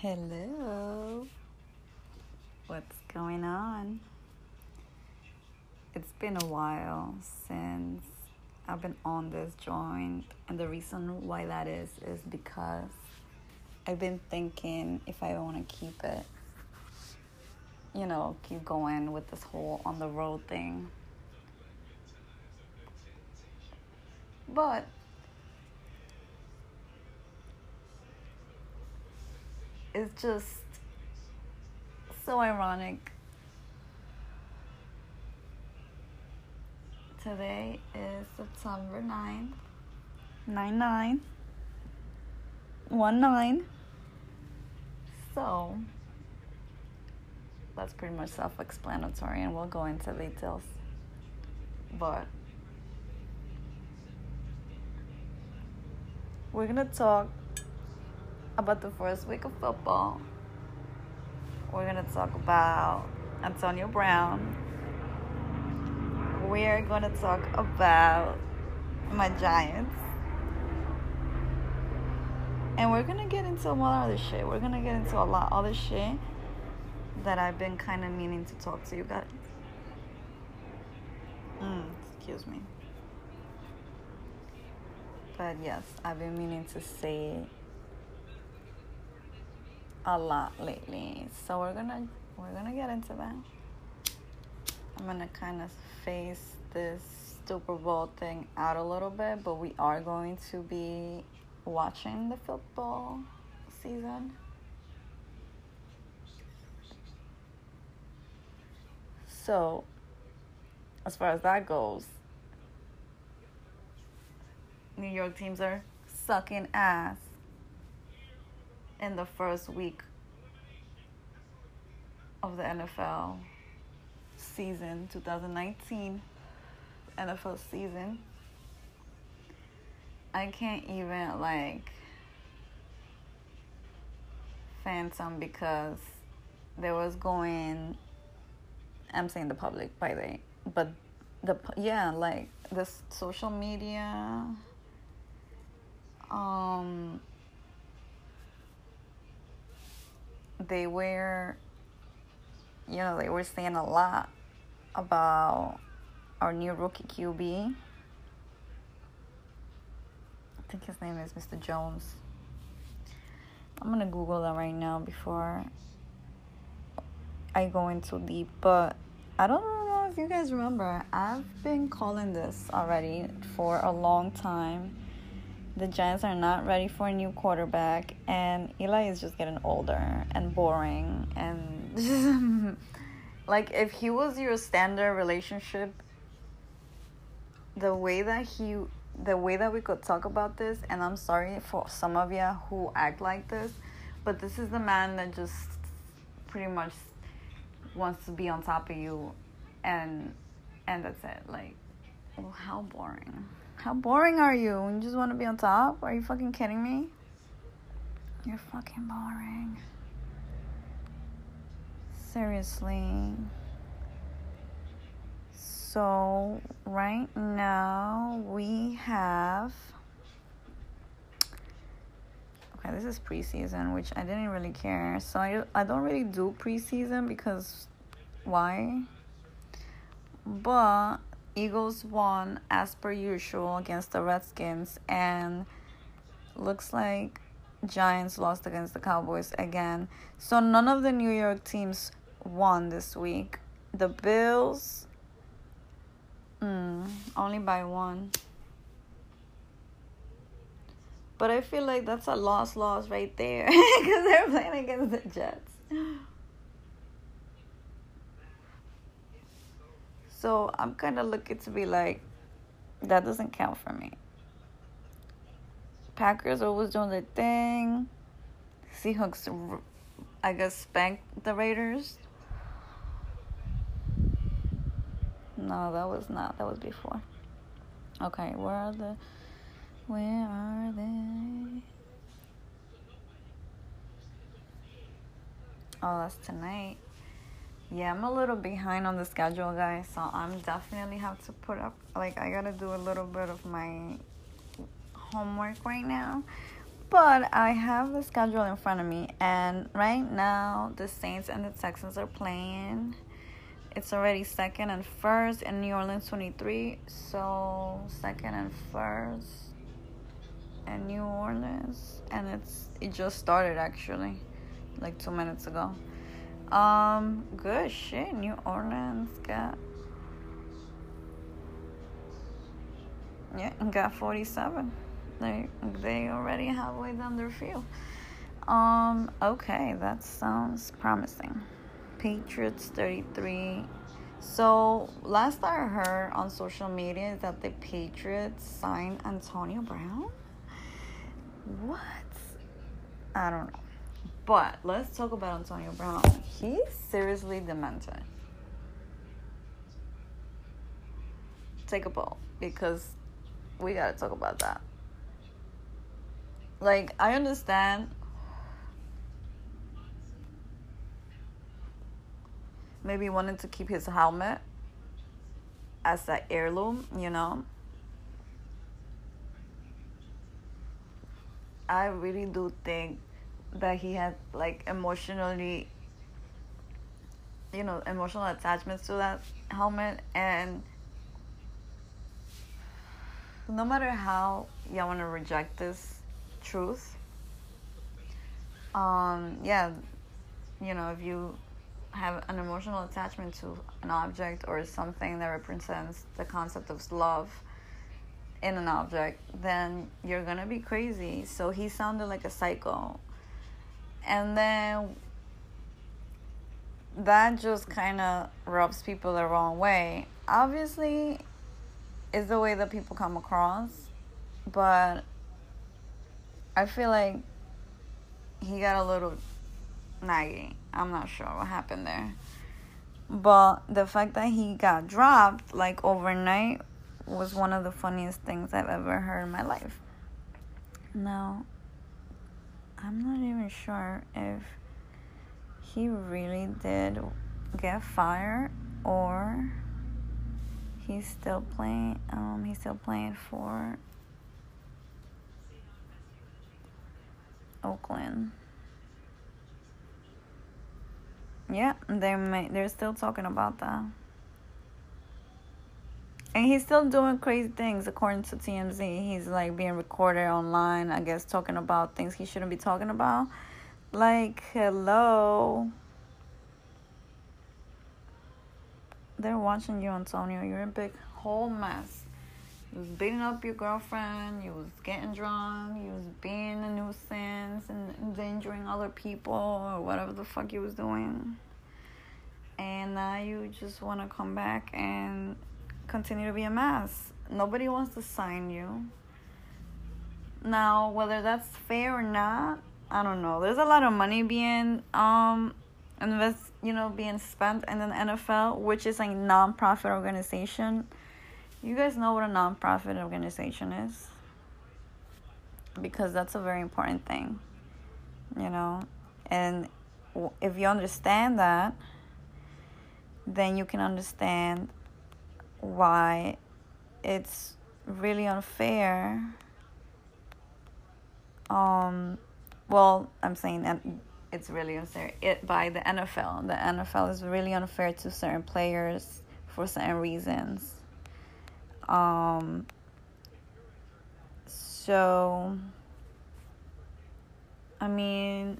Hello. What's going on? It's been a while since I've been on this joint, and the reason why that is is because I've been thinking if I want to keep it, you know, keep going with this whole on the road thing. But it's just so ironic. Today is September 9th. 9 9. 1 9. So, that's pretty much self explanatory, and we'll go into details. But, we're gonna talk about the first week of football. We're going to talk about Antonio Brown. We're going to talk about my Giants. And we're going to get into a lot of other shit. We're going to get into a lot of other shit that I've been kind of meaning to talk to you guys. Mm, excuse me. But yes, I've been meaning to say a lot lately. So we're gonna we're gonna get into that. I'm gonna kind of face this Super Bowl thing out a little bit, but we are going to be watching the football season. So, as far as that goes, New York teams are sucking ass in the first week of the NFL season 2019 NFL season. I can't even like phantom because there was going I'm saying the public by the but the yeah, like this social media um they were, you know, they were saying a lot about our new rookie QB. I think his name is Mr. Jones. I'm gonna Google that right now before I go into deep, but I don't know if you guys remember. I've been calling this already for a long time the Giants are not ready for a new quarterback, and Eli is just getting older and boring. And like, if he was your standard relationship, the way that he, the way that we could talk about this, and I'm sorry for some of you who act like this, but this is the man that just pretty much wants to be on top of you, and and that's it. Like, well, how boring. How boring are you? You just want to be on top? Are you fucking kidding me? You're fucking boring. Seriously. So, right now we have. Okay, this is preseason, which I didn't really care. So, I, I don't really do preseason because why? But Eagles won as per usual against the Redskins, and looks like Giants lost against the Cowboys again. So none of the New York teams won this week. The Bills, mm, only by one. But I feel like that's a loss loss right there because they're playing against the Jets. So I'm kind of looking to be like, that doesn't count for me. Packers always doing their thing. Seahawks, I guess, spanked the Raiders. No, that was not. That was before. Okay, where are the. Where are they? Oh, that's tonight. Yeah, I'm a little behind on the schedule, guys. So I'm definitely have to put up like I gotta do a little bit of my homework right now. But I have the schedule in front of me, and right now the Saints and the Texans are playing. It's already second and first in New Orleans 23. So second and first in New Orleans, and it's it just started actually, like two minutes ago. Um, good shit. New Orleans got yeah, got 47. They they already halfway way down their field. Um, okay, that sounds promising. Patriots 33. So last I heard on social media is that the Patriots signed Antonio Brown. What? I don't know. But let's talk about Antonio Brown. He's seriously demented. Take a ball because we gotta talk about that. Like, I understand maybe wanted to keep his helmet as an heirloom, you know. I really do think that he had like emotionally you know, emotional attachments to that helmet and no matter how y'all want to reject this truth, um, yeah, you know, if you have an emotional attachment to an object or something that represents the concept of love in an object, then you're gonna be crazy. So he sounded like a psycho. And then that just kind of rubs people the wrong way. Obviously, is the way that people come across, but I feel like he got a little naggy. I'm not sure what happened there. But the fact that he got dropped like overnight was one of the funniest things I've ever heard in my life. Now, I'm not even sure if he really did get fired or he's still playing um he's still playing for Oakland. Yeah, they may, they're still talking about that. And he's still doing crazy things according to TMZ. He's like being recorded online, I guess talking about things he shouldn't be talking about. Like, hello. They're watching you, Antonio. You're a big whole mess. You was beating up your girlfriend, you was getting drunk, you was being a nuisance and endangering other people or whatever the fuck you was doing. And now you just want to come back and continue to be a mess. Nobody wants to sign you. Now, whether that's fair or not, I don't know. There's a lot of money being um invest, you know, being spent in the NFL, which is a non-profit organization you guys know what a nonprofit organization is? Because that's a very important thing, you know? And if you understand that, then you can understand why it's really unfair. Um, well, I'm saying that it's really unfair it by the NFL. The NFL is really unfair to certain players for certain reasons um, so, I mean,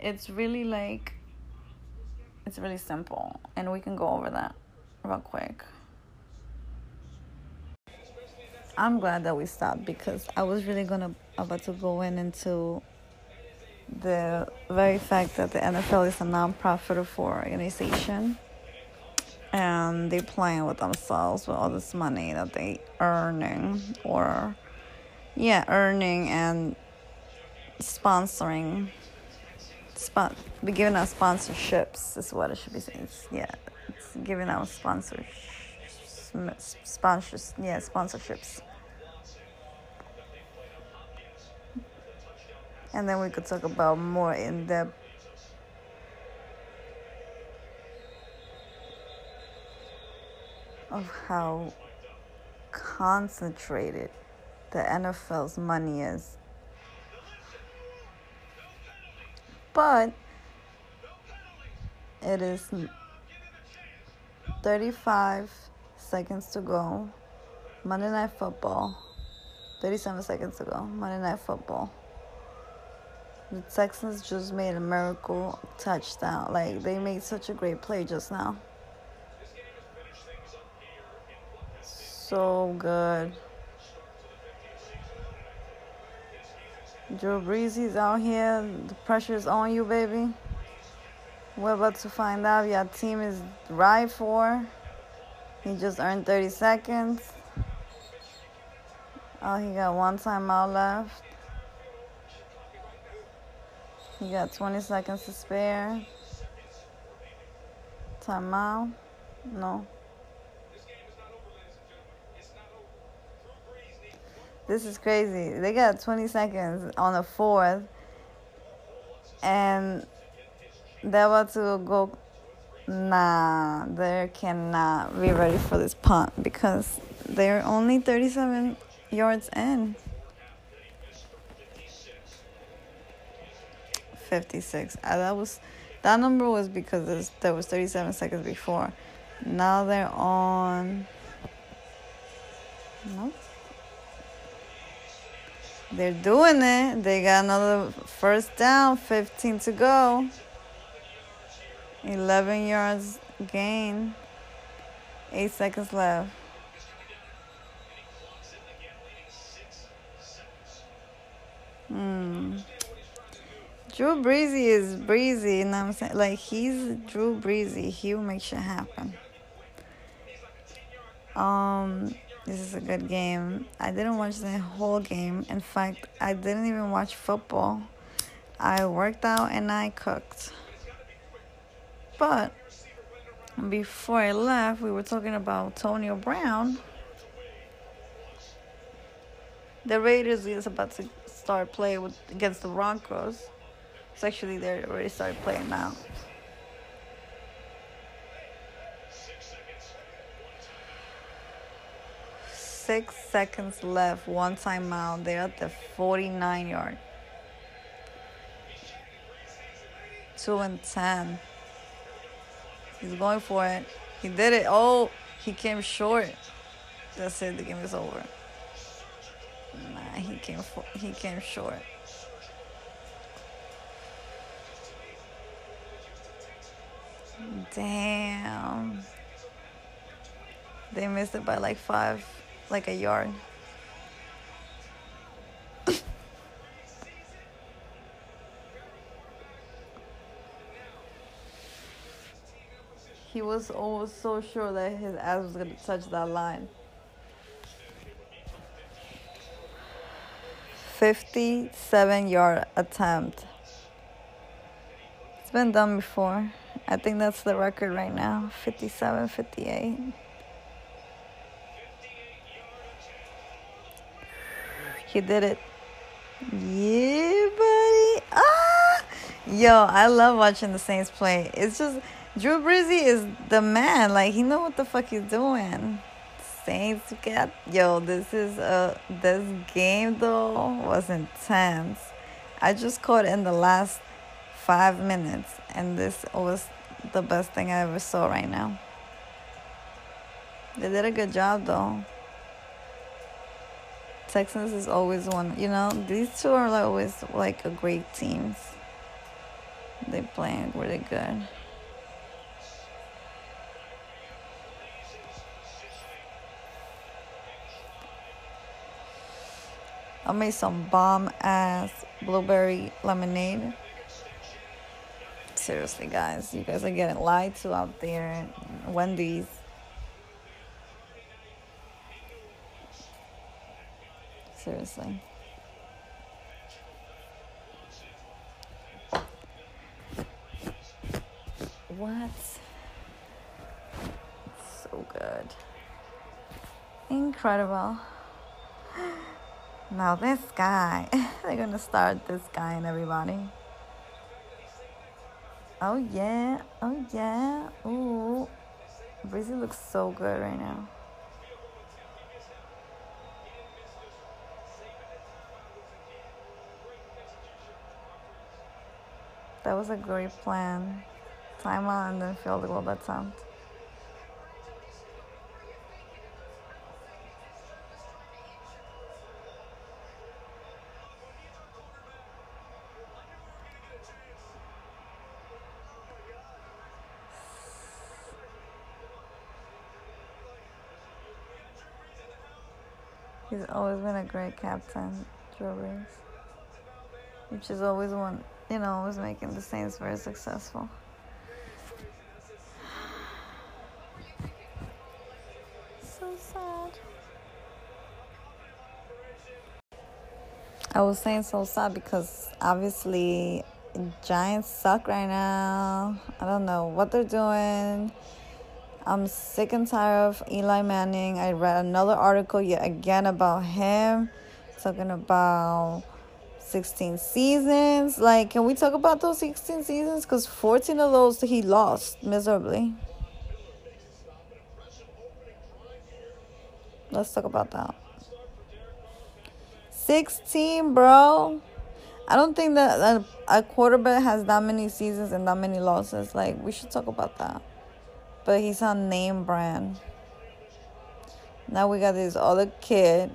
it's really like, it's really simple, and we can go over that real quick. I'm glad that we stopped because I was really gonna about to go in into the very fact that the NFL is a non-profit organization and they're playing with themselves with all this money that they earning or yeah earning and sponsoring spot be giving out sponsorships is what it should be saying yeah giving out sponsors, sponsors, yeah, sponsorships. And then we could talk about more in depth. Of how concentrated the NFL's money is. But it is 35 seconds to go. Monday Night Football. 37 seconds to go. Monday Night Football. The Texans just made a miracle touchdown. Like, they made such a great play just now. So good. Drew Brees is out here. The pressure's on you, baby. We're about to find out your team is right for. He just earned 30 seconds. Oh, he got one timeout left. He got 20 seconds to spare. Timeout? No. This is crazy. They got 20 seconds on the fourth. And they're about to go. Nah, they cannot be ready for this punt because they're only 37 yards in. 56. Uh, that was that number was because there was 37 seconds before. Now they're on. No. They're doing it. They got another first down, 15 to go. 11 yards gain. 8 seconds left. Hmm. Drew Breezy is breezy, you know what I'm saying? Like, he's Drew Breezy. He'll make shit happen. Um, this is a good game. I didn't watch the whole game. In fact, I didn't even watch football. I worked out and I cooked. But before I left, we were talking about Antonio Brown. The Raiders is about to start playing with against the Broncos. It's actually they already started playing now. Six seconds left, one timeout. They're at the 49 yard. Two and ten. He's going for it. He did it. Oh, he came short. That's it. The game is over. Nah, he came for, he came short. Damn. They missed it by like five, like a yard. He was always so sure that his ass was gonna touch that line. 57 yard attempt. It's been done before. I think that's the record right now 57 58. He did it. Yeah, buddy. Ah! Yo, I love watching the Saints play. It's just Drew Breezy is the man. Like he know what the fuck he's doing. Saints got yo. This is a this game though was intense. I just caught in the last five minutes, and this was the best thing I ever saw right now. They did a good job though. Texans is always one. You know, these two are always like a great teams. They playing really good. I made some bomb ass blueberry lemonade. Seriously, guys, you guys are getting lied to out there. Wendy's. Seriously. What? So good. Incredible. Now this guy, they're gonna start this guy and everybody. Oh yeah, oh yeah, ooh. Breezy looks so good right now. That was a great plan. Timeout and then field goal attempt. He's always been a great captain, Drew Brees. Which is always one, you know, always making the Saints very successful. So sad. I was saying so sad because obviously Giants suck right now. I don't know what they're doing. I'm sick and tired of Eli Manning. I read another article yet again about him, talking about 16 seasons. Like, can we talk about those 16 seasons? Because 14 of those he lost miserably. Let's talk about that. 16, bro. I don't think that a quarterback has that many seasons and that many losses. Like, we should talk about that but he's on name brand. Now we got this other kid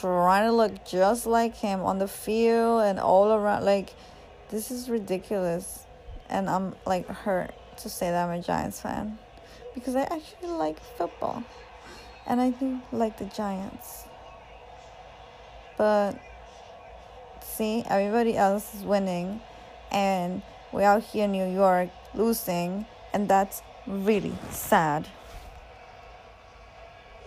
trying to look just like him on the field and all around. Like, this is ridiculous. And I'm like hurt to say that I'm a Giants fan because I actually like football and I do like the Giants. But see, everybody else is winning, and we're out here in New York losing, and that's really sad.